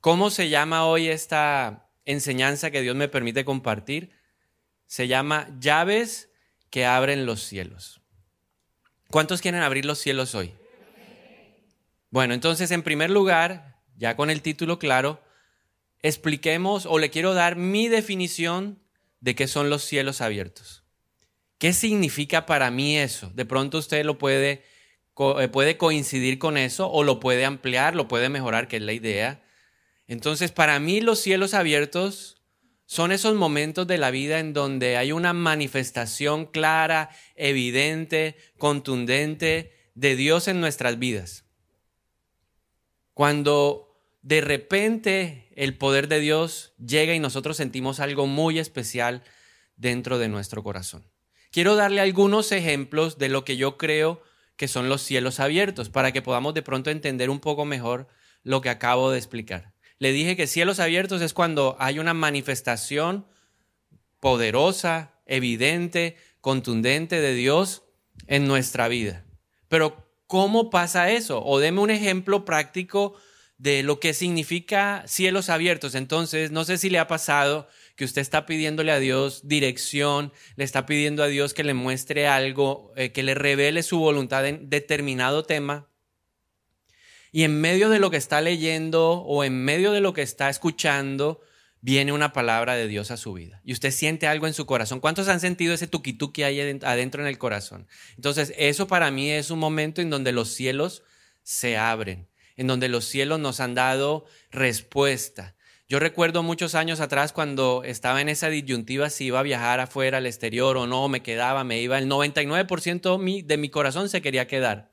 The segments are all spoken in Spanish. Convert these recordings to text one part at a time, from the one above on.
¿Cómo se llama hoy esta enseñanza que Dios me permite compartir? Se llama llaves que abren los cielos. ¿Cuántos quieren abrir los cielos hoy? Bueno, entonces en primer lugar, ya con el título claro, expliquemos o le quiero dar mi definición de qué son los cielos abiertos. ¿Qué significa para mí eso? De pronto usted lo puede, eh, puede coincidir con eso o lo puede ampliar, lo puede mejorar, que es la idea. Entonces, para mí los cielos abiertos son esos momentos de la vida en donde hay una manifestación clara, evidente, contundente de Dios en nuestras vidas. Cuando de repente el poder de Dios llega y nosotros sentimos algo muy especial dentro de nuestro corazón. Quiero darle algunos ejemplos de lo que yo creo que son los cielos abiertos para que podamos de pronto entender un poco mejor lo que acabo de explicar. Le dije que cielos abiertos es cuando hay una manifestación poderosa, evidente, contundente de Dios en nuestra vida. Pero ¿cómo pasa eso? O deme un ejemplo práctico de lo que significa cielos abiertos. Entonces, no sé si le ha pasado que usted está pidiéndole a Dios dirección, le está pidiendo a Dios que le muestre algo, eh, que le revele su voluntad en determinado tema. Y en medio de lo que está leyendo o en medio de lo que está escuchando, viene una palabra de Dios a su vida. Y usted siente algo en su corazón. ¿Cuántos han sentido ese tuquitú que hay adentro en el corazón? Entonces, eso para mí es un momento en donde los cielos se abren en donde los cielos nos han dado respuesta. Yo recuerdo muchos años atrás cuando estaba en esa disyuntiva si iba a viajar afuera, al exterior o no, me quedaba, me iba. El 99% de mi corazón se quería quedar.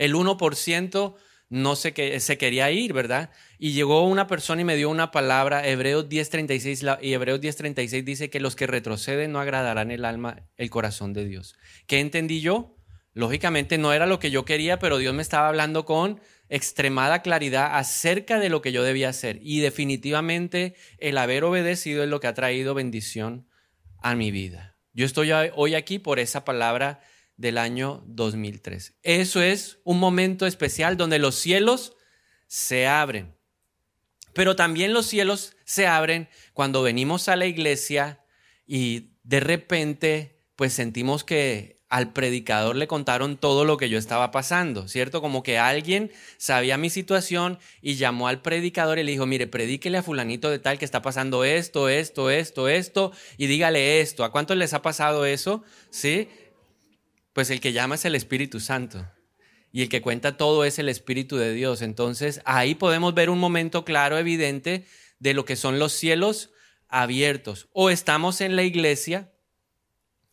El 1% no se, se quería ir, ¿verdad? Y llegó una persona y me dio una palabra, Hebreos 10:36, y Hebreos 10:36 dice que los que retroceden no agradarán el alma, el corazón de Dios. ¿Qué entendí yo? Lógicamente no era lo que yo quería, pero Dios me estaba hablando con extremada claridad acerca de lo que yo debía hacer. Y definitivamente el haber obedecido es lo que ha traído bendición a mi vida. Yo estoy hoy aquí por esa palabra del año 2003. Eso es un momento especial donde los cielos se abren. Pero también los cielos se abren cuando venimos a la iglesia y de repente pues sentimos que al predicador le contaron todo lo que yo estaba pasando, ¿cierto? Como que alguien sabía mi situación y llamó al predicador y le dijo, mire, predíquele a fulanito de tal que está pasando esto, esto, esto, esto, y dígale esto. ¿A cuántos les ha pasado eso? ¿Sí? Pues el que llama es el Espíritu Santo. Y el que cuenta todo es el Espíritu de Dios. Entonces ahí podemos ver un momento claro, evidente, de lo que son los cielos abiertos. O estamos en la iglesia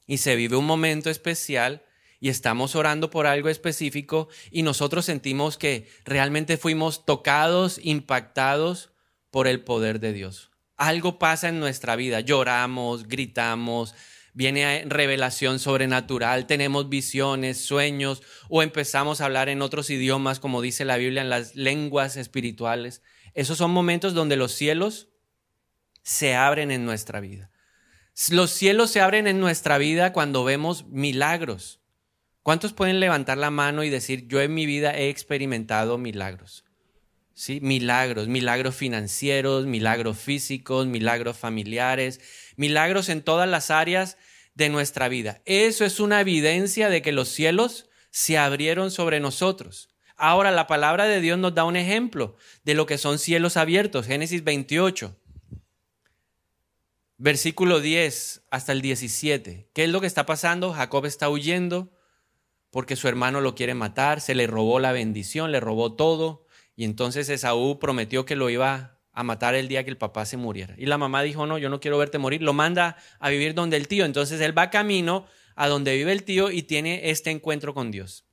y se vive un momento especial y estamos orando por algo específico y nosotros sentimos que realmente fuimos tocados, impactados por el poder de Dios. Algo pasa en nuestra vida, lloramos, gritamos, viene revelación sobrenatural, tenemos visiones, sueños o empezamos a hablar en otros idiomas, como dice la Biblia, en las lenguas espirituales. Esos son momentos donde los cielos se abren en nuestra vida. Los cielos se abren en nuestra vida cuando vemos milagros. ¿Cuántos pueden levantar la mano y decir, yo en mi vida he experimentado milagros? ¿Sí? Milagros, milagros financieros, milagros físicos, milagros familiares, milagros en todas las áreas de nuestra vida. Eso es una evidencia de que los cielos se abrieron sobre nosotros. Ahora la palabra de Dios nos da un ejemplo de lo que son cielos abiertos. Génesis 28 versículo 10 hasta el 17. ¿Qué es lo que está pasando? Jacob está huyendo porque su hermano lo quiere matar, se le robó la bendición, le robó todo, y entonces Esaú prometió que lo iba a matar el día que el papá se muriera. Y la mamá dijo, no, yo no quiero verte morir, lo manda a vivir donde el tío. Entonces él va camino a donde vive el tío y tiene este encuentro con Dios.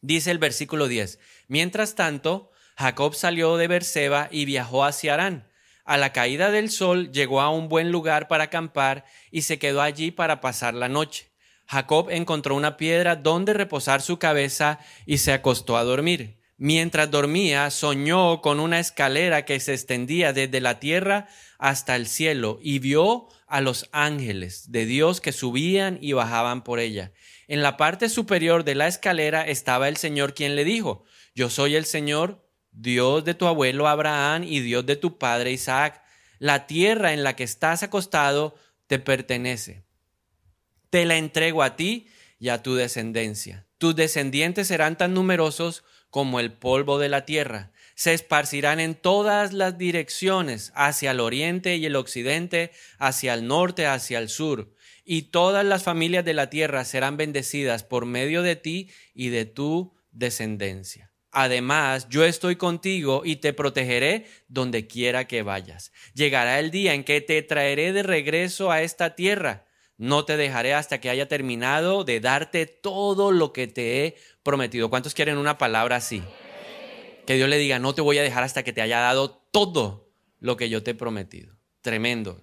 Dice el versículo 10, mientras tanto, Jacob salió de Berseba y viajó hacia Arán a la caída del sol llegó a un buen lugar para acampar y se quedó allí para pasar la noche. Jacob encontró una piedra donde reposar su cabeza y se acostó a dormir. Mientras dormía, soñó con una escalera que se extendía desde la tierra hasta el cielo y vio a los ángeles de Dios que subían y bajaban por ella. En la parte superior de la escalera estaba el Señor quien le dijo, Yo soy el Señor Dios de tu abuelo Abraham y Dios de tu padre Isaac. La tierra en la que estás acostado te pertenece. Te la entrego a ti y a tu descendencia. Tus descendientes serán tan numerosos como el polvo de la tierra. Se esparcirán en todas las direcciones, hacia el oriente y el occidente, hacia el norte, hacia el sur. Y todas las familias de la tierra serán bendecidas por medio de ti y de tu descendencia. Además, yo estoy contigo y te protegeré donde quiera que vayas. Llegará el día en que te traeré de regreso a esta tierra. No te dejaré hasta que haya terminado de darte todo lo que te he prometido. ¿Cuántos quieren una palabra así? Que Dios le diga, no te voy a dejar hasta que te haya dado todo lo que yo te he prometido. Tremendo.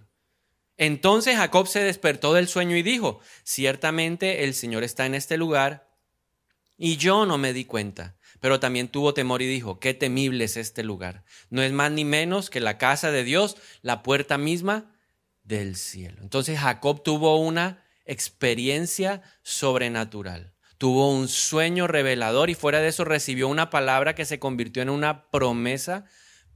Entonces Jacob se despertó del sueño y dijo, ciertamente el Señor está en este lugar y yo no me di cuenta. Pero también tuvo temor y dijo, qué temible es este lugar. No es más ni menos que la casa de Dios, la puerta misma del cielo. Entonces Jacob tuvo una experiencia sobrenatural. Tuvo un sueño revelador y fuera de eso recibió una palabra que se convirtió en una promesa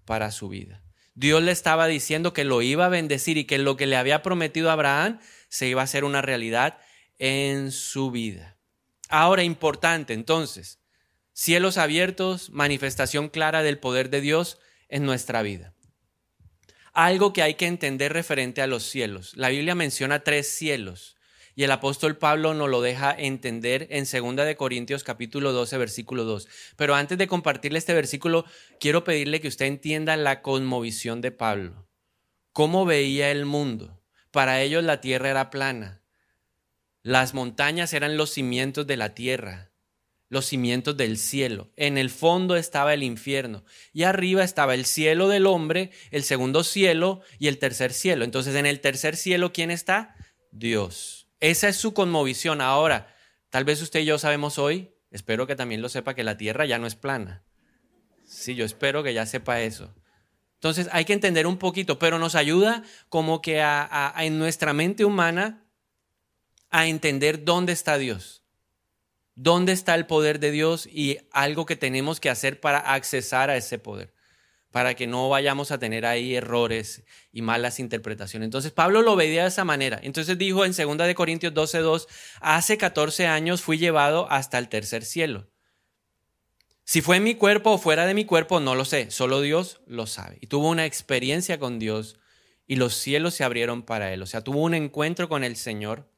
para su vida. Dios le estaba diciendo que lo iba a bendecir y que lo que le había prometido a Abraham se iba a hacer una realidad en su vida. Ahora, importante, entonces, cielos abiertos, manifestación clara del poder de Dios en nuestra vida. Algo que hay que entender referente a los cielos. La Biblia menciona tres cielos y el apóstol Pablo nos lo deja entender en 2 de Corintios capítulo 12 versículo 2. Pero antes de compartirle este versículo, quiero pedirle que usted entienda la cosmovisión de Pablo. ¿Cómo veía el mundo? Para ellos la tierra era plana. Las montañas eran los cimientos de la tierra, los cimientos del cielo. En el fondo estaba el infierno y arriba estaba el cielo del hombre, el segundo cielo y el tercer cielo. Entonces en el tercer cielo, ¿quién está? Dios. Esa es su conmovisión. Ahora, tal vez usted y yo sabemos hoy, espero que también lo sepa, que la tierra ya no es plana. Sí, yo espero que ya sepa eso. Entonces hay que entender un poquito, pero nos ayuda como que a, en nuestra mente humana a entender dónde está Dios, dónde está el poder de Dios y algo que tenemos que hacer para accesar a ese poder, para que no vayamos a tener ahí errores y malas interpretaciones. Entonces Pablo lo veía de esa manera. Entonces dijo en 2 de Corintios 12:2, hace 14 años fui llevado hasta el tercer cielo. Si fue en mi cuerpo o fuera de mi cuerpo, no lo sé, solo Dios lo sabe. Y tuvo una experiencia con Dios y los cielos se abrieron para él. O sea, tuvo un encuentro con el Señor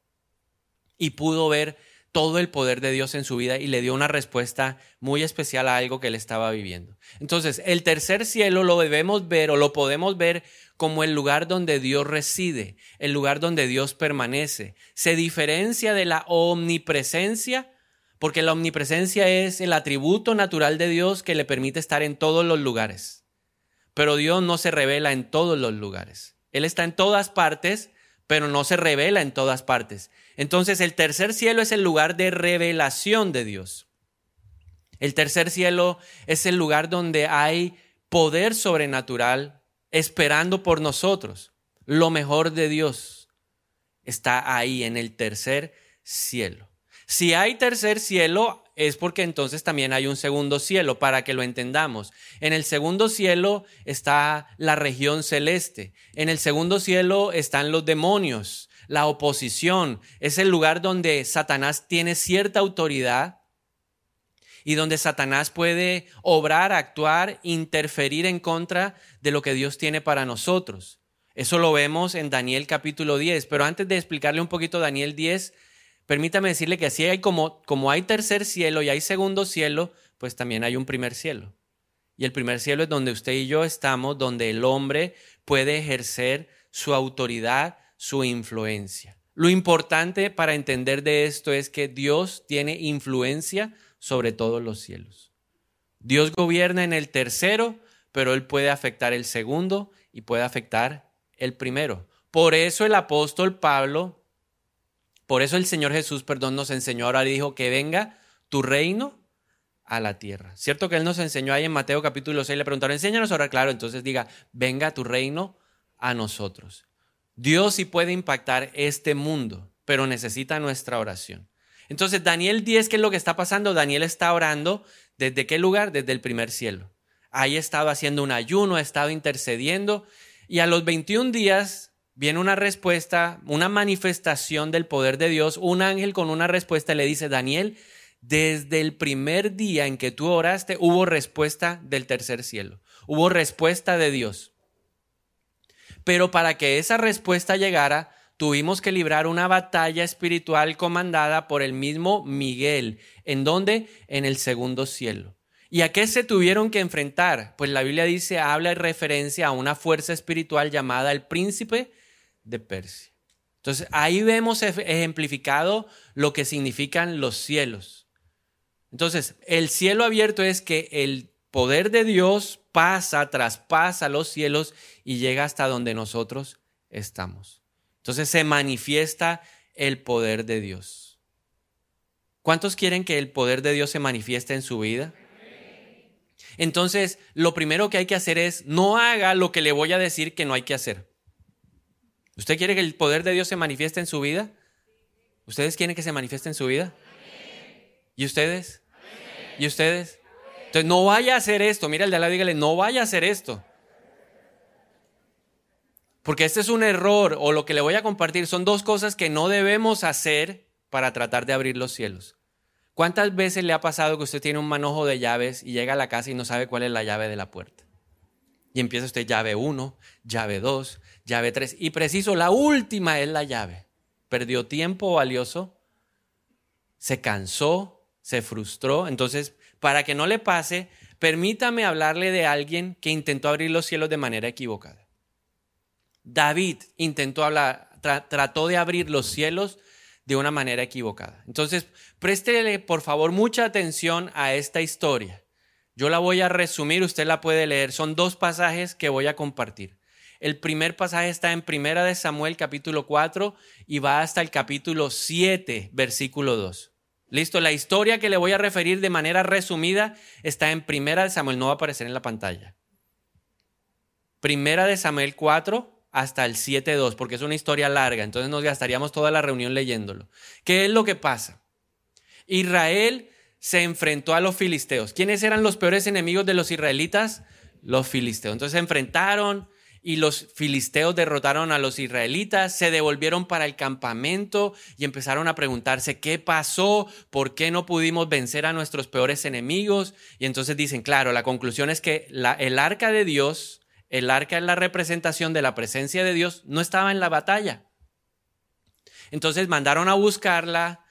y pudo ver todo el poder de Dios en su vida y le dio una respuesta muy especial a algo que él estaba viviendo. Entonces, el tercer cielo lo debemos ver o lo podemos ver como el lugar donde Dios reside, el lugar donde Dios permanece. Se diferencia de la omnipresencia porque la omnipresencia es el atributo natural de Dios que le permite estar en todos los lugares. Pero Dios no se revela en todos los lugares. Él está en todas partes, pero no se revela en todas partes. Entonces el tercer cielo es el lugar de revelación de Dios. El tercer cielo es el lugar donde hay poder sobrenatural esperando por nosotros. Lo mejor de Dios está ahí en el tercer cielo. Si hay tercer cielo, es porque entonces también hay un segundo cielo, para que lo entendamos. En el segundo cielo está la región celeste. En el segundo cielo están los demonios, la oposición. Es el lugar donde Satanás tiene cierta autoridad y donde Satanás puede obrar, actuar, interferir en contra de lo que Dios tiene para nosotros. Eso lo vemos en Daniel capítulo 10. Pero antes de explicarle un poquito Daniel 10, permítame decirle que así hay como, como hay tercer cielo y hay segundo cielo, pues también hay un primer cielo. Y el primer cielo es donde usted y yo estamos, donde el hombre puede ejercer su autoridad, su influencia. Lo importante para entender de esto es que Dios tiene influencia sobre todos los cielos. Dios gobierna en el tercero, pero Él puede afectar el segundo y puede afectar el primero. Por eso el apóstol Pablo por eso el Señor Jesús, perdón, nos enseñó ahora y dijo que venga tu reino a la tierra. ¿Cierto que Él nos enseñó ahí en Mateo capítulo 6? Le preguntaron, enséñanos ahora, claro, entonces diga, venga tu reino a nosotros. Dios sí puede impactar este mundo, pero necesita nuestra oración. Entonces, Daniel 10, ¿qué es lo que está pasando? Daniel está orando desde qué lugar? Desde el primer cielo. Ahí estado haciendo un ayuno, ha estado intercediendo y a los 21 días viene una respuesta, una manifestación del poder de Dios. Un ángel con una respuesta le dice, Daniel, desde el primer día en que tú oraste hubo respuesta del tercer cielo, hubo respuesta de Dios. Pero para que esa respuesta llegara, tuvimos que librar una batalla espiritual comandada por el mismo Miguel. ¿En dónde? En el segundo cielo. ¿Y a qué se tuvieron que enfrentar? Pues la Biblia dice, habla en referencia a una fuerza espiritual llamada el príncipe de Persia. Entonces ahí vemos ejemplificado lo que significan los cielos. Entonces, el cielo abierto es que el poder de Dios pasa, traspasa los cielos y llega hasta donde nosotros estamos. Entonces se manifiesta el poder de Dios. ¿Cuántos quieren que el poder de Dios se manifieste en su vida? Entonces, lo primero que hay que hacer es no haga lo que le voy a decir que no hay que hacer. ¿Usted quiere que el poder de Dios se manifieste en su vida? ¿Ustedes quieren que se manifieste en su vida? ¿Y ustedes? ¿Y ustedes? Entonces, no vaya a hacer esto. Mira el de al lado, dígale, no vaya a hacer esto. Porque este es un error o lo que le voy a compartir son dos cosas que no debemos hacer para tratar de abrir los cielos. ¿Cuántas veces le ha pasado que usted tiene un manojo de llaves y llega a la casa y no sabe cuál es la llave de la puerta? Y empieza usted llave 1, llave 2, llave 3 y preciso la última es la llave. Perdió tiempo valioso, se cansó, se frustró. Entonces, para que no le pase, permítame hablarle de alguien que intentó abrir los cielos de manera equivocada. David intentó hablar, trató de abrir los cielos de una manera equivocada. Entonces, préstele por favor mucha atención a esta historia. Yo la voy a resumir, usted la puede leer. Son dos pasajes que voy a compartir. El primer pasaje está en Primera de Samuel capítulo 4 y va hasta el capítulo 7, versículo 2. Listo, la historia que le voy a referir de manera resumida está en Primera de Samuel, no va a aparecer en la pantalla. Primera de Samuel 4 hasta el 7.2, porque es una historia larga, entonces nos gastaríamos toda la reunión leyéndolo. ¿Qué es lo que pasa? Israel se enfrentó a los filisteos. ¿Quiénes eran los peores enemigos de los israelitas? Los filisteos. Entonces se enfrentaron, y los filisteos derrotaron a los israelitas, se devolvieron para el campamento y empezaron a preguntarse qué pasó, por qué no pudimos vencer a nuestros peores enemigos. Y entonces dicen, claro, la conclusión es que el arca de Dios, el arca es la representación de la presencia de Dios, no estaba en la batalla. Entonces mandaron a buscarla,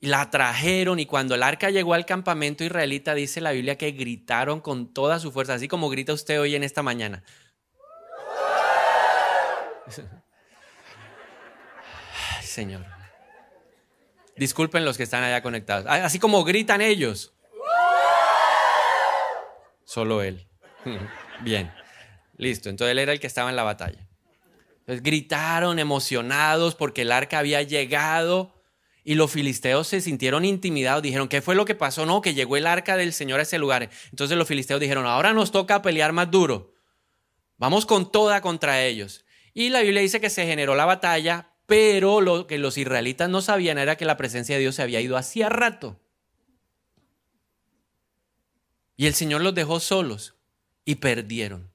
y la trajeron y cuando el arca llegó al campamento israelita, dice la Biblia que gritaron con toda su fuerza, así como grita usted hoy en esta mañana. Señor. Disculpen los que están allá conectados. Así como gritan ellos. Solo él. Bien. Listo. Entonces él era el que estaba en la batalla. Entonces gritaron emocionados porque el arca había llegado y los filisteos se sintieron intimidados. Dijeron, ¿qué fue lo que pasó? No, que llegó el arca del Señor a ese lugar. Entonces los filisteos dijeron, ahora nos toca pelear más duro. Vamos con toda contra ellos. Y la Biblia dice que se generó la batalla, pero lo que los israelitas no sabían era que la presencia de Dios se había ido hacía rato. Y el Señor los dejó solos y perdieron.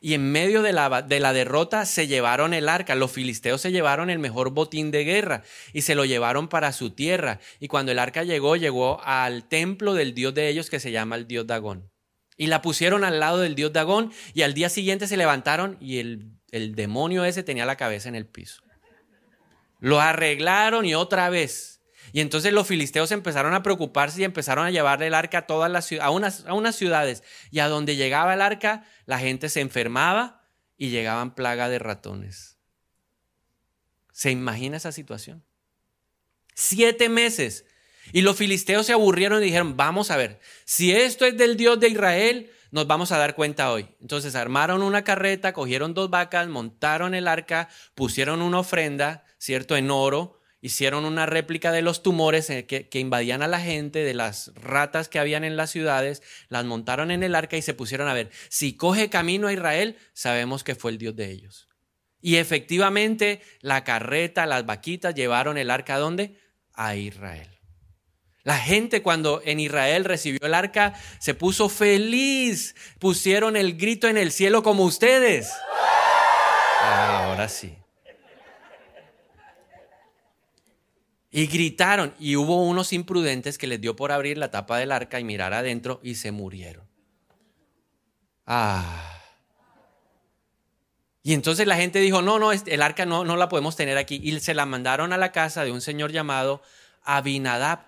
Y en medio de la, de la, derrota se llevaron el arca. Los filisteos se llevaron el mejor botín de guerra y se lo llevaron para su tierra. Y cuando el arca llegó, llegó al templo del dios de ellos que se llama el dios Dagón. Y la pusieron al lado del dios Dagón y al día siguiente se levantaron y el el demonio ese tenía la cabeza en el piso. Lo arreglaron y otra vez. Y entonces los filisteos empezaron a preocuparse y empezaron a llevarle el arca a todas las a unas, a unas ciudades. Y a donde llegaba el arca, la gente se enfermaba y llegaban plaga de ratones. ¿Se imagina esa situación? Siete meses. Y los filisteos se aburrieron y dijeron, vamos a ver, si esto es del Dios de Israel, nos vamos a dar cuenta hoy. Entonces armaron una carreta, cogieron dos vacas, montaron el arca, pusieron una ofrenda, ¿cierto? En oro, hicieron una réplica de los tumores eh, que, invadían a la gente, de las ratas que habían en las ciudades, las montaron en el arca y se pusieron a ver, si coge camino a Israel, sabemos que fue el Dios de ellos. Y efectivamente la carreta, las vaquitas llevaron el arca a dónde? A Israel. La gente cuando en Israel recibió el arca se puso feliz, pusieron el grito en el cielo como ustedes. Ahora sí. Y gritaron, y hubo unos imprudentes que les dio por abrir la tapa del arca y mirar adentro y se murieron. Ah. Y entonces la gente dijo, no, no, el arca no, no la podemos tener aquí. Y se la mandaron a la casa de un señor llamado Abinadab.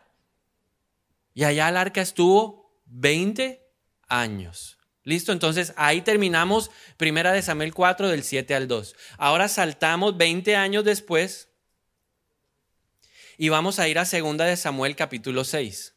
Y allá el arca estuvo 20 años. Listo, entonces ahí terminamos Primera de Samuel 4 del 7 al 2. Ahora saltamos 20 años después y vamos a ir a Segunda de Samuel capítulo 6.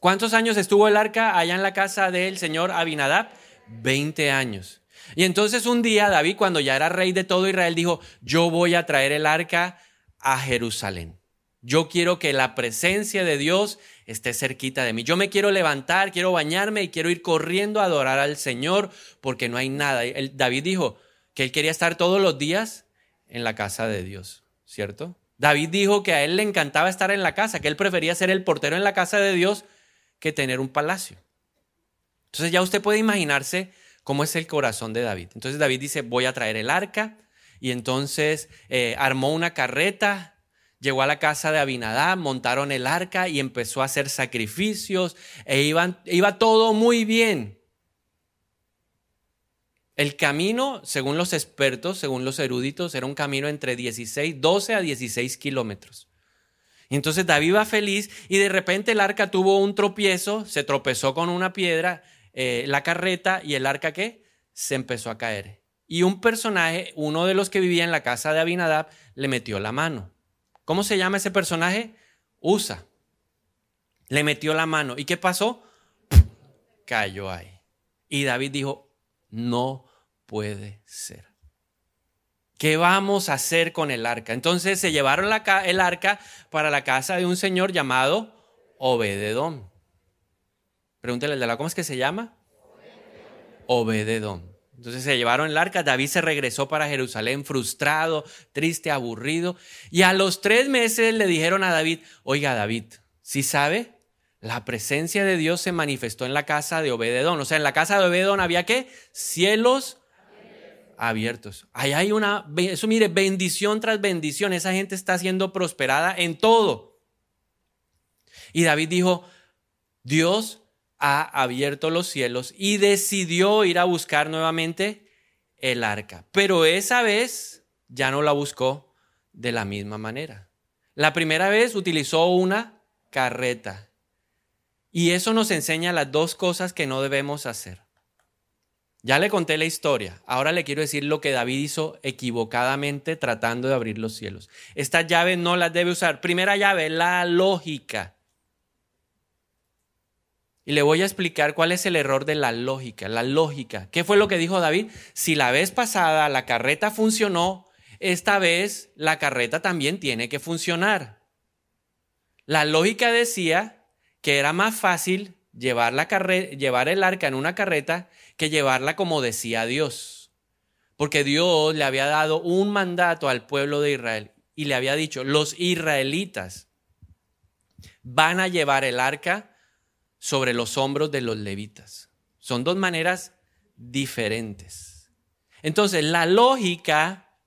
¿Cuántos años estuvo el arca allá en la casa del señor Abinadab? 20 años. Y entonces un día David, cuando ya era rey de todo Israel, dijo, yo voy a traer el arca a Jerusalén. Yo quiero que la presencia de Dios esté cerquita de mí. Yo me quiero levantar, quiero bañarme y quiero ir corriendo a adorar al Señor porque no hay nada. David dijo que él quería estar todos los días en la casa de Dios, ¿cierto? David dijo que a él le encantaba estar en la casa, que él prefería ser el portero en la casa de Dios que tener un palacio. Entonces ya usted puede imaginarse cómo es el corazón de David. Entonces David dice, voy a traer el arca. Y entonces eh, armó una carreta, llegó a la casa de Abinadab, montaron el arca y empezó a hacer sacrificios. E iban, iba todo muy bien. El camino, según los expertos, según los eruditos, era un camino entre 16, 12 a 16 kilómetros. Y entonces David va feliz y de repente el arca tuvo un tropiezo, se tropezó con una piedra eh, la carreta y el arca que se empezó a caer. Y un personaje, uno de los que vivía en la casa de Abinadab, le metió la mano. ¿Cómo se llama ese personaje? Usa. Le metió la mano. ¿Y qué pasó? Cayó ahí. Y David dijo, no puede ser. ¿Qué vamos a hacer con el arca? Entonces se llevaron la, el arca para la casa de un señor llamado Obededón. Pregúntele al de la, ¿cómo es que se llama? Obededón. Entonces se llevaron el arca, David se regresó para Jerusalén frustrado, triste, aburrido. Y a los tres meses le dijeron a David, oiga David, ¿sí sabe? La presencia de Dios se manifestó en la casa de Obededón. O sea, en la casa de Obededón había qué? Cielos abiertos. Ahí hay una, eso mire, bendición tras bendición. Esa gente está siendo prosperada en todo. Y David dijo, Dios ha abierto los cielos y decidió ir a buscar nuevamente el arca. Pero esa vez ya no la buscó de la misma manera. La primera vez utilizó una carreta. Y eso nos enseña las dos cosas que no debemos hacer. Ya le conté la historia. Ahora le quiero decir lo que David hizo equivocadamente tratando de abrir los cielos. Esta llave no las debe usar. Primera llave, la lógica. Y le voy a explicar cuál es el error de la lógica. La lógica. ¿Qué fue lo que dijo David? Si la vez pasada la carreta funcionó, esta vez la carreta también tiene que funcionar. La lógica decía que era más fácil llevar, la llevar el arca en una carreta que llevarla como decía Dios. Porque Dios le había dado un mandato al pueblo de Israel y le había dicho, los israelitas van a llevar el arca sobre los hombros de los levitas. Son dos maneras diferentes. Entonces, la lógica,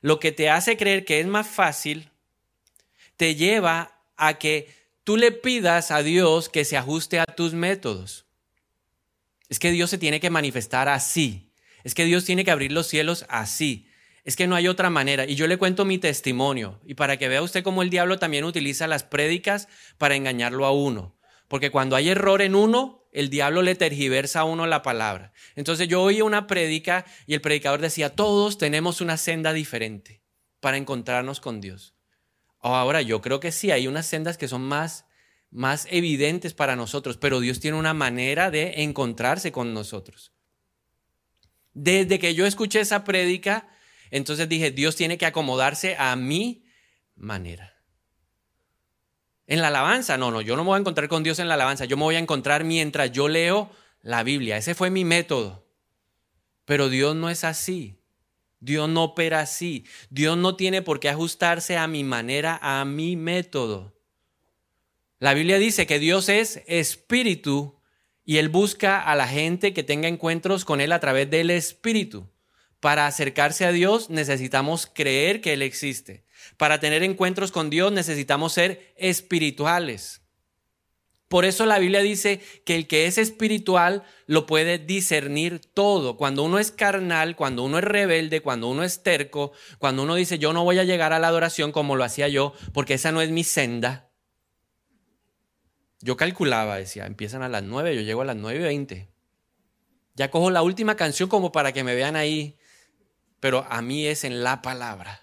lo que te hace creer que es más fácil, te lleva a que tú le pidas a Dios que se ajuste a tus métodos. Es que Dios se tiene que manifestar así. Es que Dios tiene que abrir los cielos así. Es que no hay otra manera. Y yo le cuento mi testimonio. Y para que vea usted cómo el diablo también utiliza las prédicas para engañarlo a uno. Porque cuando hay error en uno, el diablo le tergiversa a uno la palabra. Entonces yo oí una prédica y el predicador decía, todos tenemos una senda diferente para encontrarnos con Dios. Ahora yo creo que sí, hay unas sendas que son más, más evidentes para nosotros, pero Dios tiene una manera de encontrarse con nosotros. Desde que yo escuché esa prédica, entonces dije, Dios tiene que acomodarse a mi manera. En la alabanza, no, no, yo no me voy a encontrar con Dios en la alabanza, yo me voy a encontrar mientras yo leo la Biblia. Ese fue mi método. Pero Dios no es así. Dios no opera así. Dios no tiene por qué ajustarse a mi manera, a mi método. La Biblia dice que Dios es espíritu y Él busca a la gente que tenga encuentros con Él a través del espíritu. Para acercarse a Dios necesitamos creer que Él existe. Para tener encuentros con Dios necesitamos ser espirituales. Por eso la Biblia dice que el que es espiritual lo puede discernir todo. Cuando uno es carnal, cuando uno es rebelde, cuando uno es terco, cuando uno dice yo no voy a llegar a la adoración como lo hacía yo, porque esa no es mi senda, yo calculaba, decía, empiezan a las 9, yo llego a las 9 y 20. Ya cojo la última canción como para que me vean ahí, pero a mí es en la palabra.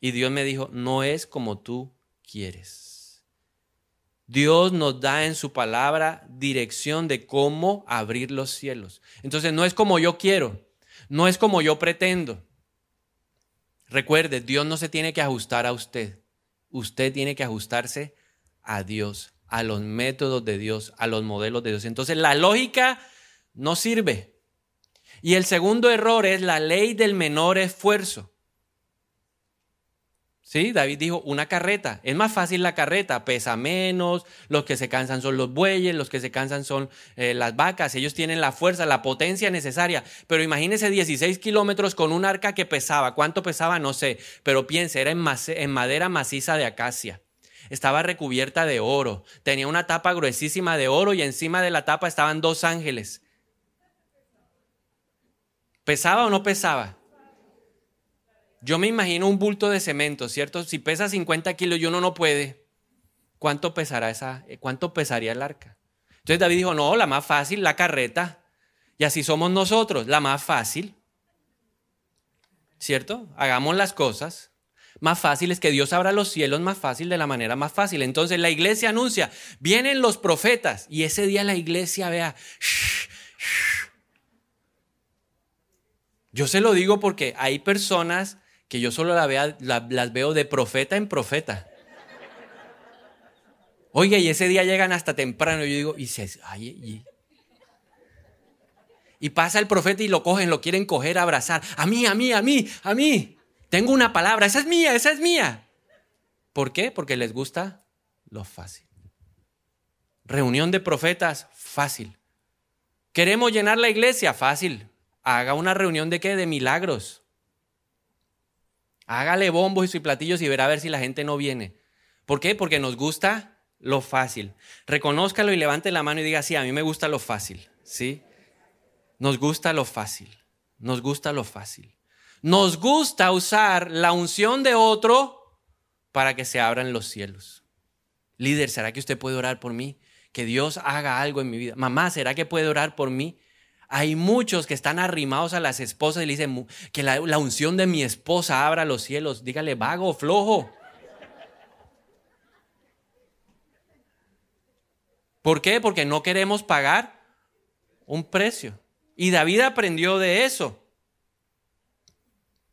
Y Dios me dijo, no es como tú quieres. Dios nos da en su palabra dirección de cómo abrir los cielos. Entonces no es como yo quiero, no es como yo pretendo. Recuerde, Dios no se tiene que ajustar a usted. Usted tiene que ajustarse a Dios a los métodos de Dios, a los modelos de Dios. Entonces la lógica no sirve. Y el segundo error es la ley del menor esfuerzo. Sí, David dijo, una carreta. Es más fácil la carreta, pesa menos, los que se cansan son los bueyes, los que se cansan son eh, las vacas, ellos tienen la fuerza, la potencia necesaria. Pero imagínese 16 kilómetros con un arca que pesaba. ¿Cuánto pesaba? No sé, pero piense, era en madera maciza de acacia estaba recubierta de oro, tenía una tapa gruesísima de oro y encima de la tapa estaban dos ángeles. ¿Pesaba o no pesaba? Yo me imagino un bulto de cemento, ¿cierto? Si pesa 50 kilos y uno no puede, ¿cuánto pesará esa, cuánto pesaría el arca? Entonces David dijo, no, la más fácil, la carreta. Y así somos nosotros, la más fácil. ¿Cierto? Hagamos las cosas más fácil es que Dios abra los cielos más fácil de la manera más fácil. Entonces la iglesia anuncia, vienen los profetas y ese día la iglesia vea, yo se lo digo porque hay personas que yo solo la vea, las veo de profeta en profeta. Oiga, y ese día llegan hasta temprano. Yo digo, y se, y, y pasa el profeta y lo cogen, lo quieren coger, abrazar. A mí, a mí, a mí, a mí. Tengo una palabra, esa es mía, esa es mía. ¿Por qué? Porque les gusta lo fácil. Reunión de profetas, fácil. Queremos llenar la iglesia, fácil. Haga una reunión de qué? De milagros. Hágale bombos y platillos y verá a ver si la gente no viene. ¿Por qué? Porque nos gusta lo fácil. Reconózcalo y levante la mano y diga, sí, a mí me gusta lo fácil. ¿Sí? Nos gusta lo fácil. Nos gusta lo fácil. Nos gusta usar la unción de otro para que se abran los cielos. Líder, ¿será que usted puede orar por mí? Que Dios haga algo en mi vida. Mamá, ¿será que puede orar por mí? Hay muchos que están arrimados a las esposas y le dicen que la, unción de mi esposa abra los cielos. Dígale, vago, flojo. ¿Por qué? Porque no queremos pagar un precio. Y David aprendió de eso.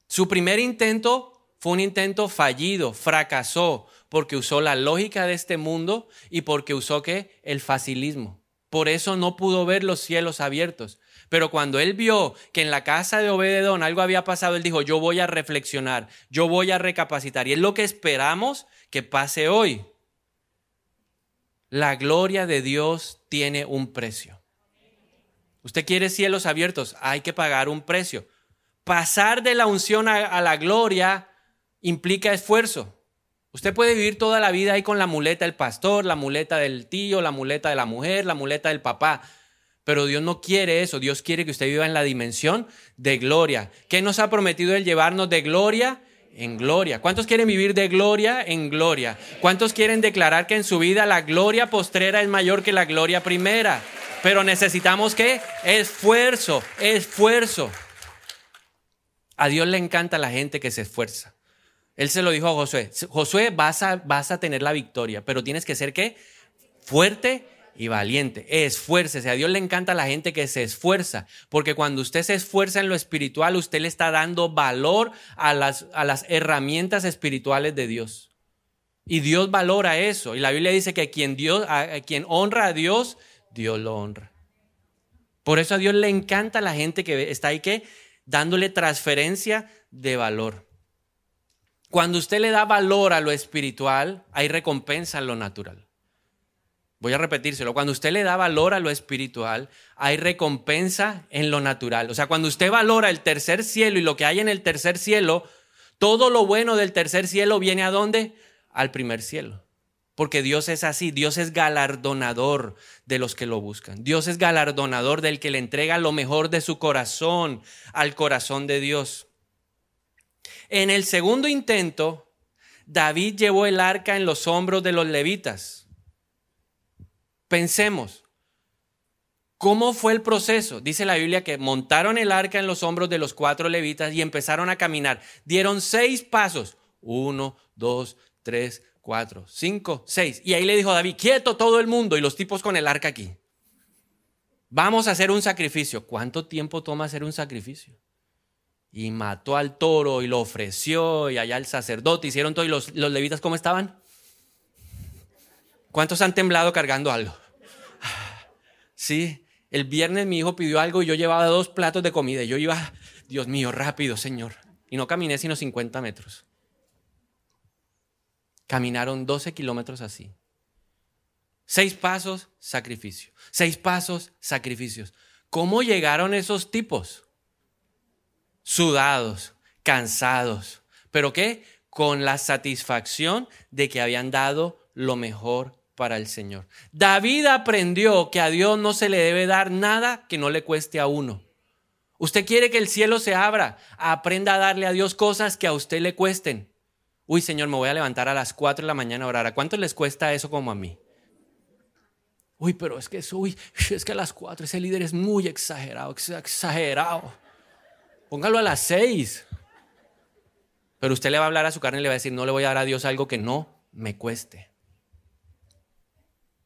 Su primer intento fue un intento fallido, fracasó, porque usó la lógica de este mundo y porque usó que el facilismo. Por eso no pudo ver los cielos abiertos. Pero cuando él vio que en la casa de Obededón algo había pasado, él dijo, yo voy a reflexionar, yo voy a recapacitar. Y es lo que esperamos que pase hoy. La gloria de Dios tiene un precio. Usted quiere cielos abiertos, hay que pagar un precio pasar de la unción a, la gloria implica esfuerzo. Usted puede vivir toda la vida ahí con la muleta del pastor, la muleta del tío, la muleta de la mujer, la muleta del papá. Pero Dios no quiere eso. Dios quiere que usted viva en la dimensión de gloria. ¿Qué nos ha prometido el llevarnos de gloria en gloria? ¿Cuántos quieren vivir de gloria en gloria? ¿Cuántos quieren declarar que en su vida la gloria postrera es mayor que la gloria primera? Pero necesitamos que esfuerzo, esfuerzo. A Dios le encanta la gente que se esfuerza. Él se lo dijo a Josué. Josué, vas a, vas a tener la victoria, pero tienes que ser qué? Fuerte y valiente. Esfuércese. A Dios le encanta la gente que se esfuerza, porque cuando usted se esfuerza en lo espiritual, usted le está dando valor a las, a las herramientas espirituales de Dios. Y Dios valora eso. Y la Biblia dice que quien, Dios, a quien honra a Dios, Dios lo honra. Por eso a Dios le encanta la gente que está ahí que dándole transferencia de valor. Cuando usted le da valor a lo espiritual, hay recompensa en lo natural. Voy a repetírselo. Cuando usted le da valor a lo espiritual, hay recompensa en lo natural. O sea, cuando usted valora el tercer cielo y lo que hay en el tercer cielo, todo lo bueno del tercer cielo viene a dónde? Al primer cielo. Porque Dios es así, Dios es galardonador de los que lo buscan. Dios es galardonador del que le entrega lo mejor de su corazón al corazón de Dios. En el segundo intento, David llevó el arca en los hombros de los levitas. Pensemos, ¿cómo fue el proceso? Dice la Biblia que montaron el arca en los hombros de los cuatro levitas y empezaron a caminar. Dieron seis pasos. Uno, dos, tres, cuatro, cinco, seis. Y ahí le dijo David, quieto todo el mundo y los tipos con el arca aquí. Vamos a hacer un sacrificio. ¿Cuánto tiempo toma hacer un sacrificio? Y mató al toro y lo ofreció y allá el sacerdote hicieron todo y los, los levitas ¿cómo estaban? ¿Cuántos han temblado cargando algo? Sí, el viernes mi hijo pidió algo y yo llevaba dos platos de comida. Y yo iba, Dios mío, rápido, Señor. Y no caminé sino 50 metros. Caminaron 12 kilómetros así. Seis pasos, sacrificio. Seis pasos, sacrificios. ¿Cómo llegaron esos tipos? Sudados, cansados. ¿Pero qué? Con la satisfacción de que habían dado lo mejor para el Señor. David aprendió que a Dios no se le debe dar nada que no le cueste a uno. Usted quiere que el cielo se abra, aprenda a darle a Dios cosas que a usted le cuesten. Uy, Señor, me voy a levantar a las 4 de la mañana a orar. ¿A cuánto les cuesta eso como a mí? Uy, pero es que, uy, es que a las 4 ese líder es muy exagerado, exagerado. Póngalo a las 6. Pero usted le va a hablar a su carne y le va a decir, no le voy a dar a Dios algo que no me cueste.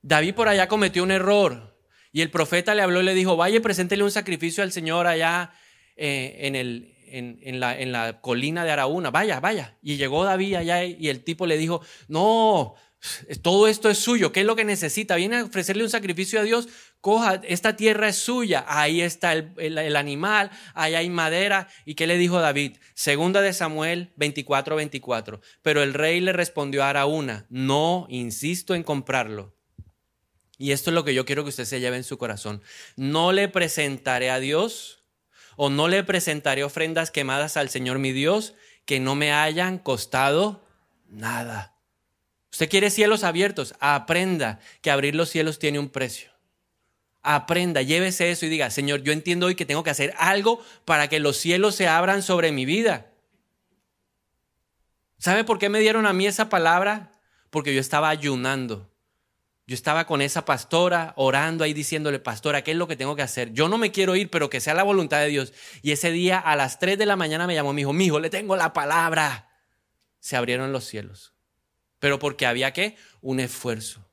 David por allá cometió un error y el profeta le habló y le dijo, vaya, preséntele un sacrificio al Señor allá eh, en, la, en la colina de Araúna, vaya, vaya. Y llegó David allá y el tipo le dijo, no, todo esto es suyo, ¿qué es lo que necesita? Viene a ofrecerle un sacrificio a Dios, coja, esta tierra es suya, ahí está el, el, animal, ahí hay madera. ¿Y qué le dijo David? Segunda de Samuel 24, 24. Pero el rey le respondió a Araúna, no insisto en comprarlo y esto es lo que yo quiero que usted se lleve en su corazón. No le presentaré a Dios o no le presentaré ofrendas quemadas al Señor mi Dios que no me hayan costado nada. Usted quiere cielos abiertos, aprenda que abrir los cielos tiene un precio. Aprenda, llévese eso y diga, Señor, yo entiendo hoy que tengo que hacer algo para que los cielos se abran sobre mi vida. ¿Sabe por qué me dieron a mí esa palabra? Porque yo estaba ayunando. Yo estaba con esa pastora orando ahí diciéndole, pastora, ¿qué es lo que tengo que hacer? Yo no me quiero ir, pero que sea la voluntad de Dios. Y ese día a las 3 de la mañana me llamó mi hijo, mi hijo, le tengo la palabra. Se abrieron los cielos. Pero porque había que un esfuerzo.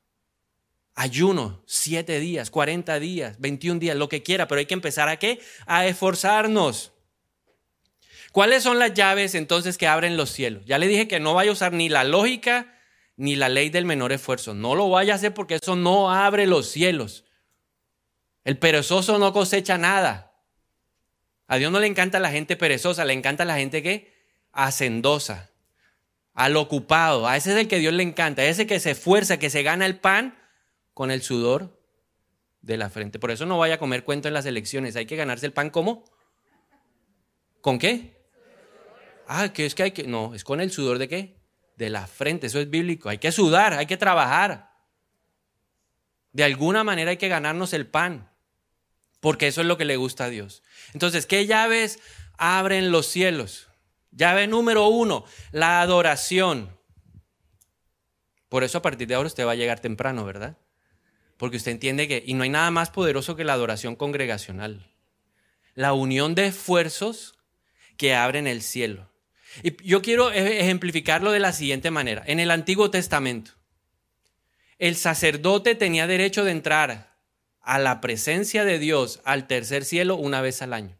Ayuno, 7 días, 40 días, 21 días, lo que quiera, pero hay que empezar a qué? A esforzarnos. ¿Cuáles son las llaves entonces que abren los cielos? Ya le dije que no vaya a usar ni la lógica ni la ley del menor esfuerzo. No lo vaya a hacer porque eso no abre los cielos. El perezoso no cosecha nada. A Dios no le encanta la gente perezosa, le encanta la gente que hacendosa, al ocupado. A ese es el que Dios le encanta, a ese que se esfuerza, que se gana el pan con el sudor de la frente. Por eso no vaya a comer cuento en las elecciones. Hay que ganarse el pan ¿cómo? ¿Con qué? Ah, que es que hay que. No, es con el sudor de qué? De la frente. Eso es bíblico. Hay que sudar, hay que trabajar. De alguna manera hay que ganarnos el pan, porque eso es lo que le gusta a Dios. Entonces, ¿qué llaves abren los cielos? Llave número uno, la adoración. Por eso a partir de ahora usted va a llegar temprano, ¿verdad? Porque usted entiende que, y no hay nada más poderoso que la adoración congregacional. La unión de esfuerzos que abren el cielo. Y yo quiero e-, ejemplificarlo de la siguiente manera. En el Antiguo Testamento, el sacerdote tenía derecho de entrar a la presencia de Dios al tercer cielo una vez al año.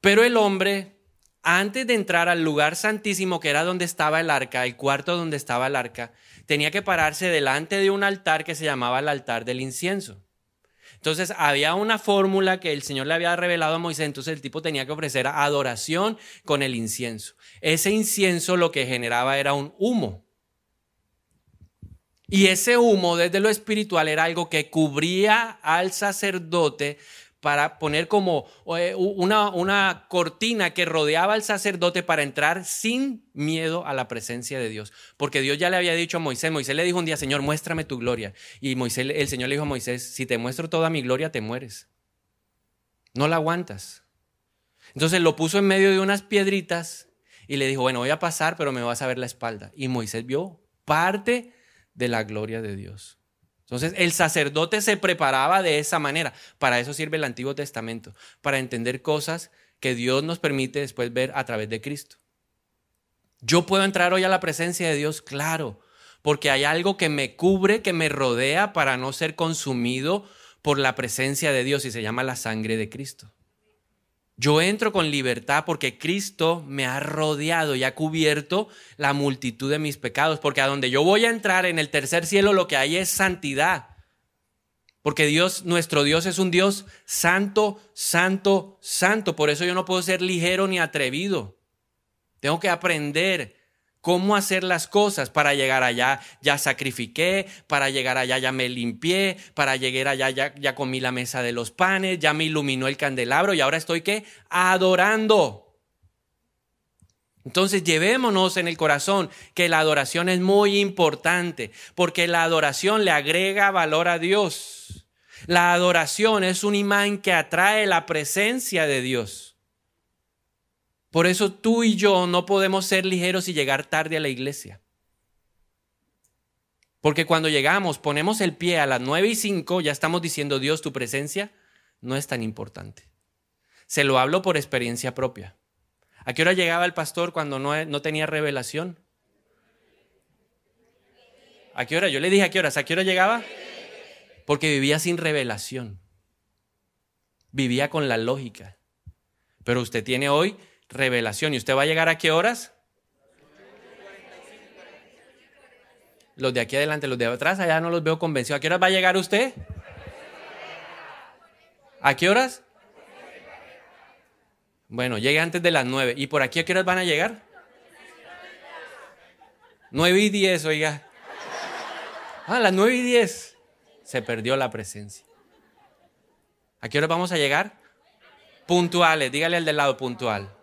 Pero el hombre, antes de entrar al lugar santísimo que era donde estaba el arca, el cuarto donde estaba el arca, tenía que pararse delante de un altar que se llamaba el altar del incienso. Entonces había una fórmula que el Señor le había revelado a Moisés, entonces el tipo tenía que ofrecer adoración con el incienso. Ese incienso lo que generaba era un humo. Y ese humo desde lo espiritual era algo que cubría al sacerdote para poner como eh, una, una, cortina que rodeaba al sacerdote para entrar sin miedo a la presencia de Dios. Porque Dios ya le había dicho a Moisés, Moisés le dijo un día, Señor, muéstrame tu gloria. Y Moisés, el Señor le dijo a Moisés, si te muestro toda mi gloria, te mueres. No la aguantas. Entonces lo puso en medio de unas piedritas y le dijo, bueno, voy a pasar, pero me vas a ver la espalda. Y Moisés vio parte de la gloria de Dios. Entonces el sacerdote se preparaba de esa manera. Para eso sirve el Antiguo Testamento, para entender cosas que Dios nos permite después ver a través de Cristo. Yo puedo entrar hoy a la presencia de Dios, claro, porque hay algo que me cubre, que me rodea para no ser consumido por la presencia de Dios y se llama la sangre de Cristo. Yo entro con libertad porque Cristo me ha rodeado y ha cubierto la multitud de mis pecados, porque a donde yo voy a entrar en el tercer cielo lo que hay es santidad. Porque Dios, nuestro Dios es un Dios santo, santo, santo. Por eso yo no puedo ser ligero ni atrevido. Tengo que aprender cómo hacer las cosas para llegar allá. Ya sacrifiqué, para llegar allá ya me limpié, para llegar allá ya, ya comí la mesa de los panes, ya me iluminó el candelabro y ahora estoy qué? Adorando. Entonces llevémonos en el corazón que la adoración es muy importante, porque la adoración le agrega valor a Dios. La adoración es un imán que atrae la presencia de Dios. Por eso tú y yo no podemos ser ligeros y llegar tarde a la iglesia. Porque cuando llegamos, ponemos el pie a las 9 y 5, ya estamos diciendo, Dios, tu presencia no es tan importante. Se lo hablo por experiencia propia. ¿A qué hora llegaba el pastor cuando no, no tenía revelación? ¿A qué hora? Yo le dije a qué horas. ¿A qué hora llegaba? Porque vivía sin revelación. Vivía con la lógica. Pero usted tiene hoy revelación. ¿Y usted va a llegar a qué horas? Los de aquí adelante, los de atrás, allá no los veo convencidos. ¿A qué horas va a llegar usted? ¿A qué horas? Bueno, llegue antes de las nueve. ¿Y por aquí a qué horas van a llegar? Nueve y diez, oiga. Ah, las nueve y diez. Se perdió la presencia. ¿A qué horas vamos a llegar? Puntuales, dígale al del lado puntual.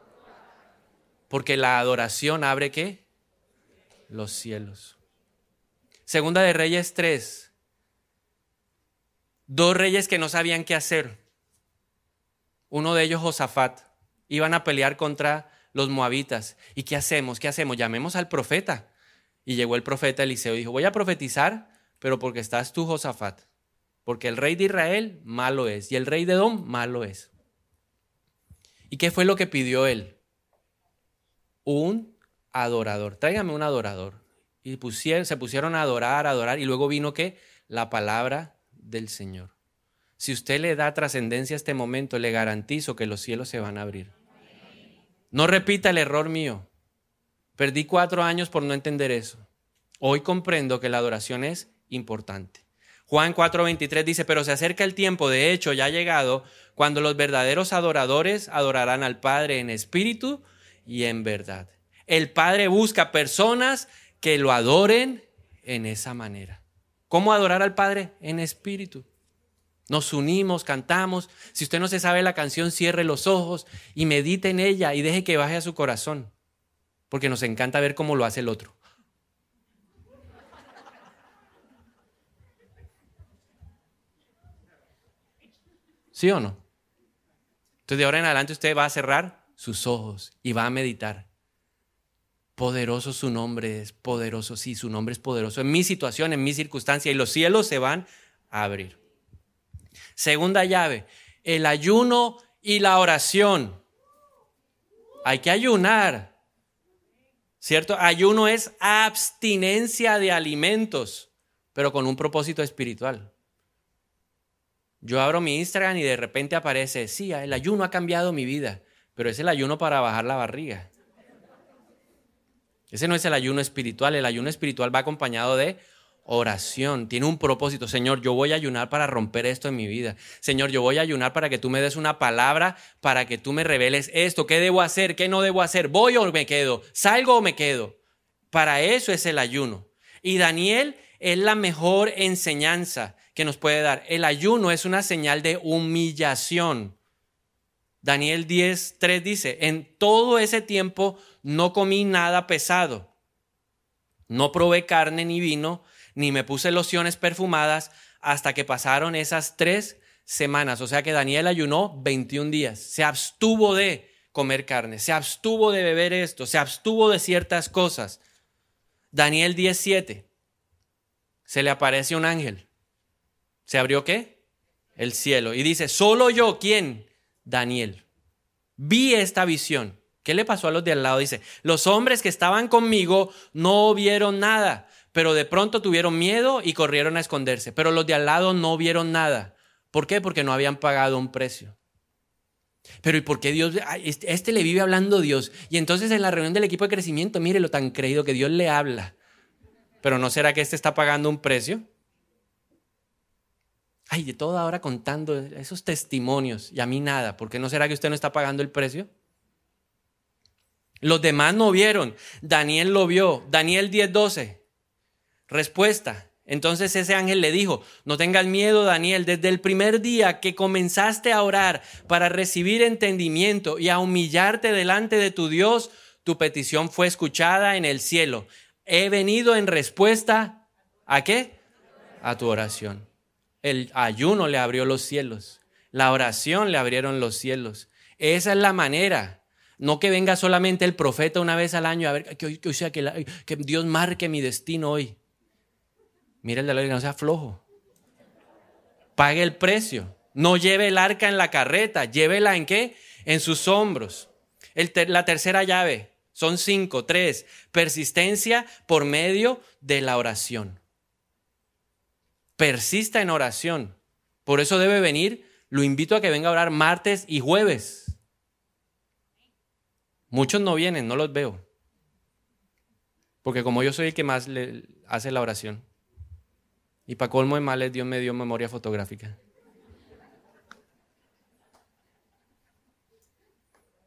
Porque la adoración abre qué? Los cielos. Segunda de Reyes 3. Dos reyes que no sabían qué hacer. Uno de ellos, Josafat. Iban a pelear contra los moabitas. ¿Y qué hacemos? ¿Qué hacemos? Llamemos al profeta. Y llegó el profeta Eliseo y dijo, voy a profetizar, pero porque estás tú, Josafat. Porque el rey de Israel malo es y el rey de Edom malo es. ¿Y qué fue lo que pidió él? Un adorador. Tráigame un adorador. Y se pusieron a adorar, a adorar, y luego vino que la palabra del Señor. Si usted le da trascendencia a este momento, le garantizo que los cielos se van a abrir. No repita el error mío. Perdí cuatro años por no entender eso. Hoy comprendo que la adoración es importante. Juan 4:23 dice, pero se acerca el tiempo, de hecho ya ha llegado, cuando los verdaderos adoradores adorarán al Padre en espíritu y en verdad. El Padre busca personas que lo adoren en esa manera. ¿Cómo adorar al Padre? En espíritu. Nos unimos, cantamos. Si usted no se sabe la canción, cierre los ojos y medite en ella y deje que baje a su corazón. Porque nos encanta ver cómo lo hace el otro. ¿Sí o no? Entonces de ahora en adelante usted va a cerrar sus ojos y va a meditar. Poderoso su nombre es, poderoso, sí, su nombre es poderoso. En mi situación, en mi circunstancia, y los cielos se van a abrir. Segunda llave, el ayuno y la oración. Hay que ayunar, ¿cierto? Ayuno es abstinencia de alimentos, pero con un propósito espiritual. Yo abro mi Instagram y de repente aparece, sí, el ayuno ha cambiado mi vida pero es el ayuno para bajar la barriga. Ese no es el ayuno espiritual, el ayuno espiritual va acompañado de oración, tiene un propósito. Señor, yo voy a ayunar para romper esto en mi vida. Señor, yo voy a ayunar para que tú me des una palabra, para que tú me reveles esto, qué debo hacer, qué no debo hacer, voy o me quedo, salgo o me quedo. Para eso es el ayuno. Y Daniel es la mejor enseñanza que nos puede dar. El ayuno es una señal de humillación. Daniel 10, 3 dice, en todo ese tiempo no comí nada pesado, no probé carne ni vino, ni me puse lociones perfumadas hasta que pasaron esas tres semanas. O sea que Daniel ayunó 21 días, se abstuvo de comer carne, se abstuvo de beber esto, se abstuvo de ciertas cosas. Daniel 17, se le aparece un ángel. ¿Se abrió qué? El cielo. Y dice, solo yo, ¿quién? Daniel. Vi esta visión. ¿Qué le pasó a los de al lado? Dice, los hombres que estaban conmigo no vieron nada, pero de pronto tuvieron miedo y corrieron a esconderse. Pero los de al lado no vieron nada. ¿Por qué? Porque no habían pagado un precio. Pero ¿y por qué Dios? Este, este le vive hablando Dios. Y entonces en la reunión del equipo de crecimiento, mire lo tan creído que Dios le habla. Pero ¿no será que este está pagando un precio? Ay, de todo ahora contando esos testimonios y a mí nada. ¿Por qué no será que usted no está pagando el precio? Los demás no vieron. Daniel lo vio. Daniel 10:12. Respuesta. Entonces ese ángel le dijo, no tengas miedo Daniel, desde el primer día que comenzaste a orar para recibir entendimiento y a humillarte delante de tu Dios, tu petición fue escuchada en el cielo. He venido en respuesta a qué? A tu oración. El ayuno le abrió los cielos, la oración le abrieron los cielos. Esa es la manera. No que venga solamente el profeta una vez al año a ver que, que, sea, que, Dios marque mi destino hoy. Mire el de la no sea flojo. Pague el precio. No lleve el arca en la carreta, llévela en qué? En sus hombros. la tercera llave, son cinco, tres. Persistencia por medio de la oración. Persista en oración. Por eso debe venir. Lo invito a que venga a orar martes y jueves. Muchos no vienen, no los veo. Porque como yo soy el que más le hace la oración. Y para colmo de males, Dios me dio memoria fotográfica.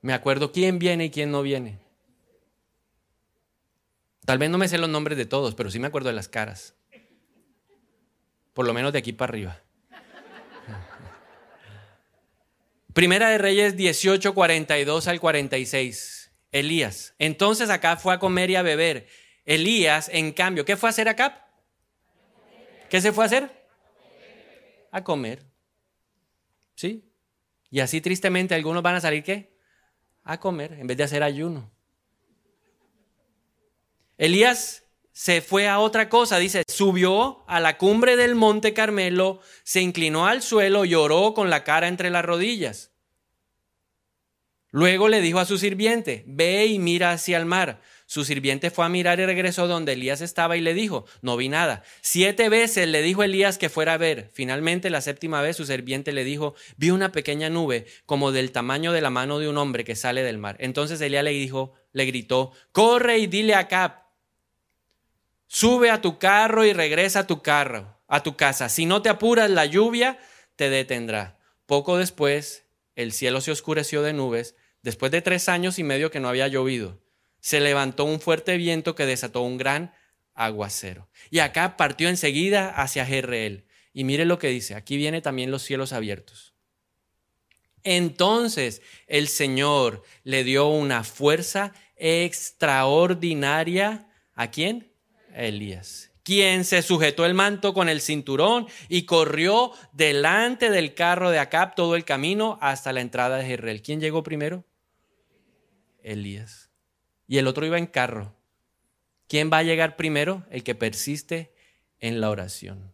Me acuerdo quién viene y quién no viene. Tal vez no me sé los nombres de todos, pero sí me acuerdo de las caras. Por lo menos de aquí para arriba. Primera de Reyes 18, 42 al 46. Elías. Entonces acá fue a comer y a beber. Elías, en cambio, ¿qué fue a hacer acá? ¿Qué se fue a hacer? A comer. ¿Sí? Y así tristemente algunos van a salir qué? A comer en vez de hacer ayuno. Elías se fue a otra cosa, dice, subió a la cumbre del monte Carmelo, se inclinó al suelo, lloró con la cara entre las rodillas. Luego le dijo a su sirviente, ve y mira hacia el mar. Su sirviente fue a mirar y regresó donde Elías estaba y le dijo, no vi nada. Siete veces le dijo Elías que fuera a ver. Finalmente, la séptima vez, su sirviente le dijo, vi una pequeña nube como del tamaño de la mano de un hombre que sale del mar. Entonces Elías le dijo, le gritó, corre y dile a Cap, sube a tu carro y regresa a tu carro, a tu casa. Si no te apuras, la lluvia te detendrá. Poco después, el cielo se oscureció de nubes, después de tres años y medio que no había llovido se levantó un fuerte viento que desató un gran aguacero. Y acá partió enseguida hacia Jerreel. Y mire lo que dice, aquí viene también los cielos abiertos. Entonces el Señor le dio una fuerza extraordinaria. ¿A quién? Elías. Quien se sujetó el manto con el cinturón y corrió delante del carro de Acab todo el camino hasta la entrada de Jerreel. ¿Quién llegó primero? Elías y el otro iba en carro. ¿Quién va a llegar primero? El que persiste en la oración.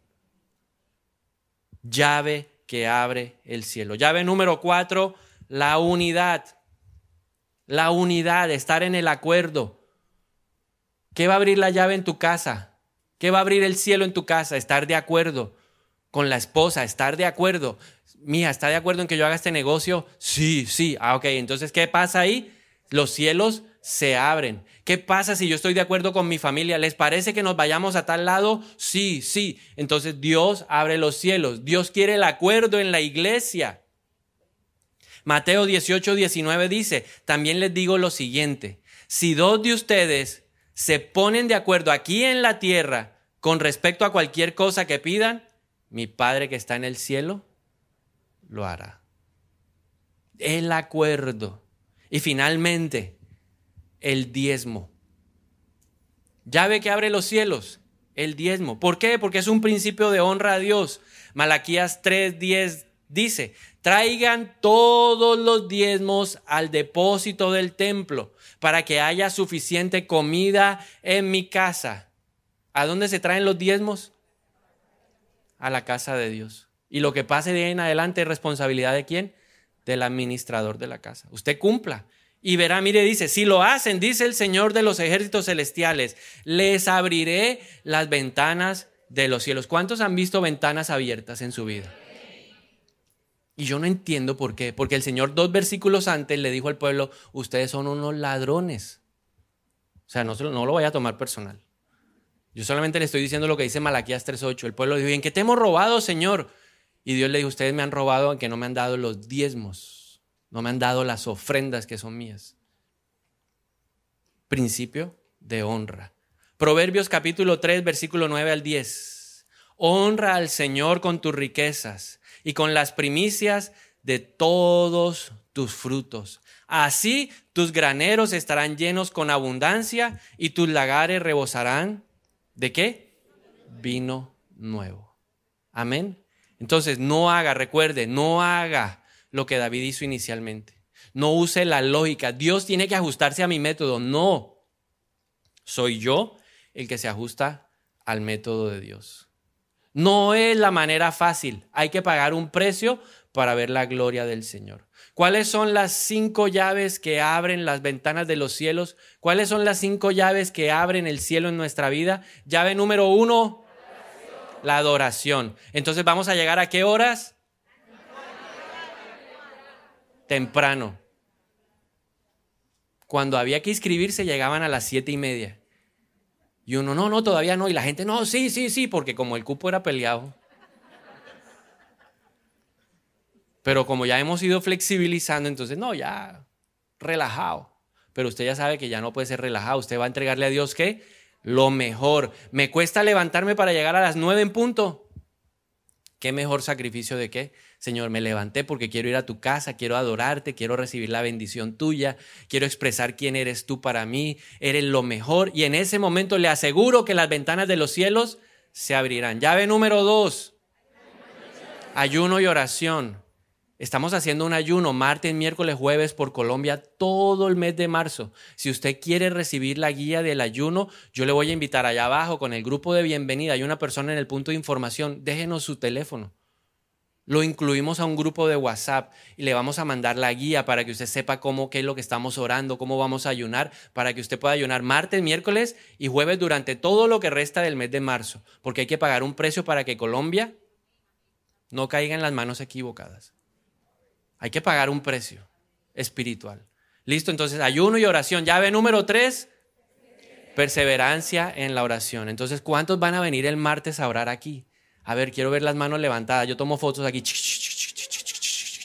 Llave que abre el cielo. Llave número cuatro, la unidad. La unidad, estar en el acuerdo. ¿Qué va a abrir la llave en tu casa? ¿Qué va a abrir el cielo en tu casa? Estar de acuerdo con la esposa, estar de acuerdo. Mía, ¿está de acuerdo en que yo haga este negocio? Sí, sí. Ah, ok. Entonces, ¿qué pasa ahí? Los cielos se abren. ¿Qué pasa si yo estoy de acuerdo con mi familia? ¿Les parece que nos vayamos a tal lado? Sí, sí. Entonces Dios abre los cielos. Dios quiere el acuerdo en la iglesia. Mateo 18, 19 dice, también les digo lo siguiente, si dos de ustedes se ponen de acuerdo aquí en la tierra con respecto a cualquier cosa que pidan, mi Padre que está en el cielo lo hará. El acuerdo. Y finalmente, el diezmo. Llave que abre los cielos, el diezmo. ¿Por qué? Porque es un principio de honra a Dios. Malaquías 3:10 dice, traigan todos los diezmos al depósito del templo para que haya suficiente comida en mi casa. ¿A dónde se traen los diezmos? A la casa de Dios. Y lo que pase de ahí en adelante es responsabilidad de quién? Del administrador de la casa. Usted cumpla. Y verá, mire, dice, si lo hacen, dice el Señor de los ejércitos celestiales, les abriré las ventanas de los cielos. ¿Cuántos han visto ventanas abiertas en su vida? Y yo no entiendo por qué. Porque el Señor dos versículos antes le dijo al pueblo, ustedes son unos ladrones. O sea, no, no lo voy a tomar personal. Yo solamente le estoy diciendo lo que dice Malaquías 3.8. El pueblo dijo, ¿y en qué te hemos robado, Señor? Y Dios le dijo, ustedes me han robado aunque no me han dado los diezmos. No me han dado las ofrendas que son mías. Principio de honra. Proverbios capítulo 3, versículo 9 al 10. Honra al Señor con tus riquezas y con las primicias de todos tus frutos. Así tus graneros estarán llenos con abundancia y tus lagares rebosarán de qué? Vino nuevo. Amén. Entonces, no haga, recuerde, no haga lo que David hizo inicialmente. No use la lógica. Dios tiene que ajustarse a mi método. No. Soy yo el que se ajusta al método de Dios. No es la manera fácil. Hay que pagar un precio para ver la gloria del Señor. ¿Cuáles son las cinco llaves que abren las ventanas de los cielos? ¿Cuáles son las cinco llaves que abren el cielo en nuestra vida? Llave número uno, la adoración. Entonces vamos a llegar a qué horas? Temprano. Cuando había que inscribirse llegaban a las siete y media. Y uno, no, no, todavía no. Y la gente, no, sí, sí, sí, porque como el cupo era peleado. Pero como ya hemos ido flexibilizando, entonces, no, ya, relajado. Pero usted ya sabe que ya no puede ser relajado. Usted va a entregarle a Dios qué? Lo mejor. Me cuesta levantarme para llegar a las nueve en punto. ¿Qué mejor sacrificio de qué? Señor, me levanté porque quiero ir a tu casa, quiero adorarte, quiero recibir la bendición tuya, quiero expresar quién eres tú para mí, eres lo mejor. Y en ese momento le aseguro que las ventanas de los cielos se abrirán. Llave número dos, ayuno y oración. Estamos haciendo un ayuno martes, miércoles, jueves por Colombia todo el mes de marzo. Si usted quiere recibir la guía del ayuno, yo le voy a invitar allá abajo con el grupo de bienvenida. Hay una persona en el punto de información. Déjenos su teléfono. Lo incluimos a un grupo de WhatsApp y le vamos a mandar la guía para que usted sepa cómo, qué es lo que estamos orando, cómo vamos a ayunar, para que usted pueda ayunar martes, miércoles y jueves durante todo lo que resta del mes de marzo. Porque hay que pagar un precio para que Colombia no caiga en las manos equivocadas. Hay que pagar un precio espiritual. Listo, entonces ayuno y oración. Llave número tres, perseverancia en la oración. Entonces, ¿cuántos van a venir el martes a orar aquí? A ver, quiero ver las manos levantadas. Yo tomo fotos aquí.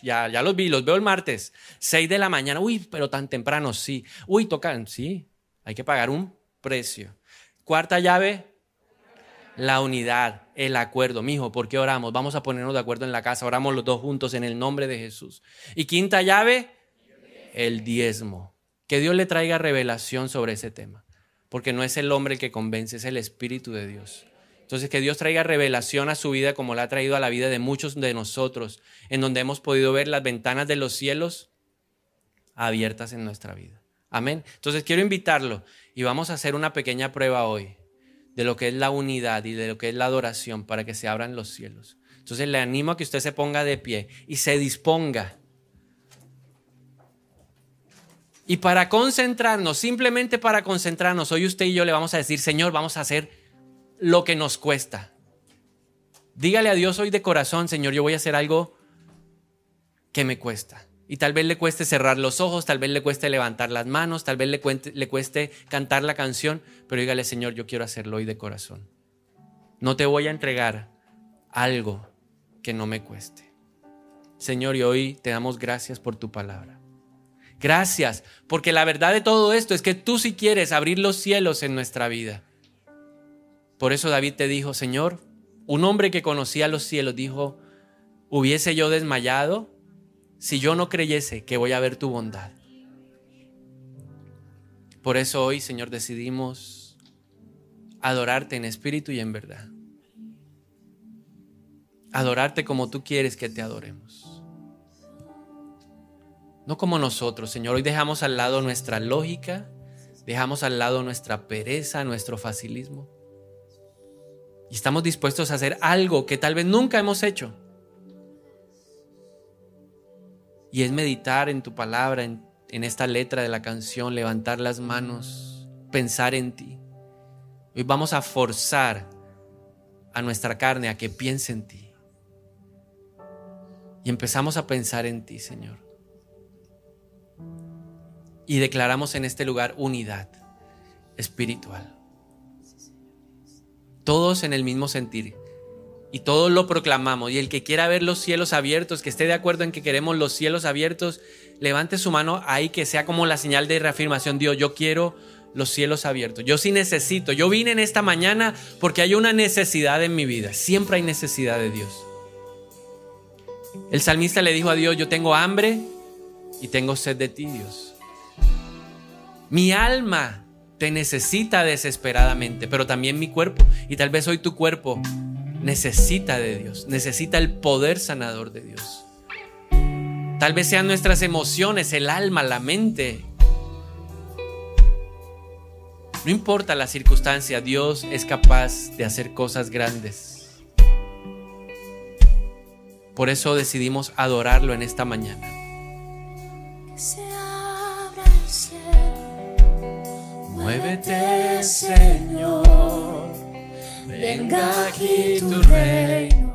Ya, ya los vi, los veo el martes. Seis de la mañana. Uy, pero tan temprano, sí. Uy, tocan, sí. Hay que pagar un precio. Cuarta llave, la unidad, el acuerdo. Mijo, ¿por qué oramos? Vamos a ponernos de acuerdo en la casa. Oramos los dos juntos en el nombre de Jesús. Y quinta llave, el diezmo. Que Dios le traiga revelación sobre ese tema. Porque no es el hombre el que convence, es el Espíritu de Dios. Entonces, que Dios traiga revelación a su vida como la ha traído a la vida de muchos de nosotros, en donde hemos podido ver las ventanas de los cielos abiertas en nuestra vida. Amén. Entonces, quiero invitarlo y vamos a hacer una pequeña prueba hoy de lo que es la unidad y de lo que es la adoración para que se abran los cielos. Entonces le animo a que usted se ponga de pie y se disponga. Y para concentrarnos, simplemente para concentrarnos, hoy usted y yo le vamos a decir, Señor, vamos a hacer lo que nos cuesta. Dígale a Dios hoy de corazón, Señor, yo voy a hacer algo que me cuesta. Y tal vez le cueste cerrar los ojos, tal vez le cueste levantar las manos, tal vez le, cueste cantar la canción, pero dígale, Señor, yo quiero hacerlo hoy de corazón. No te voy a entregar algo que no me cueste. Señor, y hoy te damos gracias por tu palabra. Gracias, porque la verdad de todo esto es que tú si quieres abrir los cielos en nuestra vida. Por eso David te dijo, Señor, un hombre que conocía los cielos dijo, hubiese yo desmayado si yo no creyese que voy a ver tu bondad. Por eso hoy, Señor, decidimos adorarte en espíritu y en verdad. Adorarte como tú quieres que te adoremos. No como nosotros, Señor. Hoy dejamos al lado nuestra lógica, dejamos al lado nuestra pereza, nuestro facilismo. Y estamos dispuestos a hacer algo que tal vez nunca hemos hecho. Y es meditar en tu palabra, en, esta letra de la canción, levantar las manos, pensar en ti. Hoy vamos a forzar a nuestra carne a que piense en ti. Y empezamos a pensar en ti, Señor. Y declaramos en este lugar unidad espiritual todos en el mismo sentir. Y todos lo proclamamos. Y el que quiera ver los cielos abiertos, que esté de acuerdo en que queremos los cielos abiertos, levante su mano ahí que sea como la señal de reafirmación. Dios, yo quiero los cielos abiertos. Yo sí necesito. Yo vine en esta mañana porque hay una necesidad en mi vida. Siempre hay necesidad de Dios. El salmista le dijo a Dios, yo tengo hambre y tengo sed de ti, Dios. Mi alma te necesita desesperadamente, pero también mi cuerpo. Y tal vez hoy tu cuerpo necesita de Dios, necesita el poder sanador de Dios. Tal vez sean nuestras emociones, el alma, la mente. No importa la circunstancia, Dios es capaz de hacer cosas grandes. Por eso decidimos adorarlo en esta mañana. Muévete, Señor, venga aquí tu rey.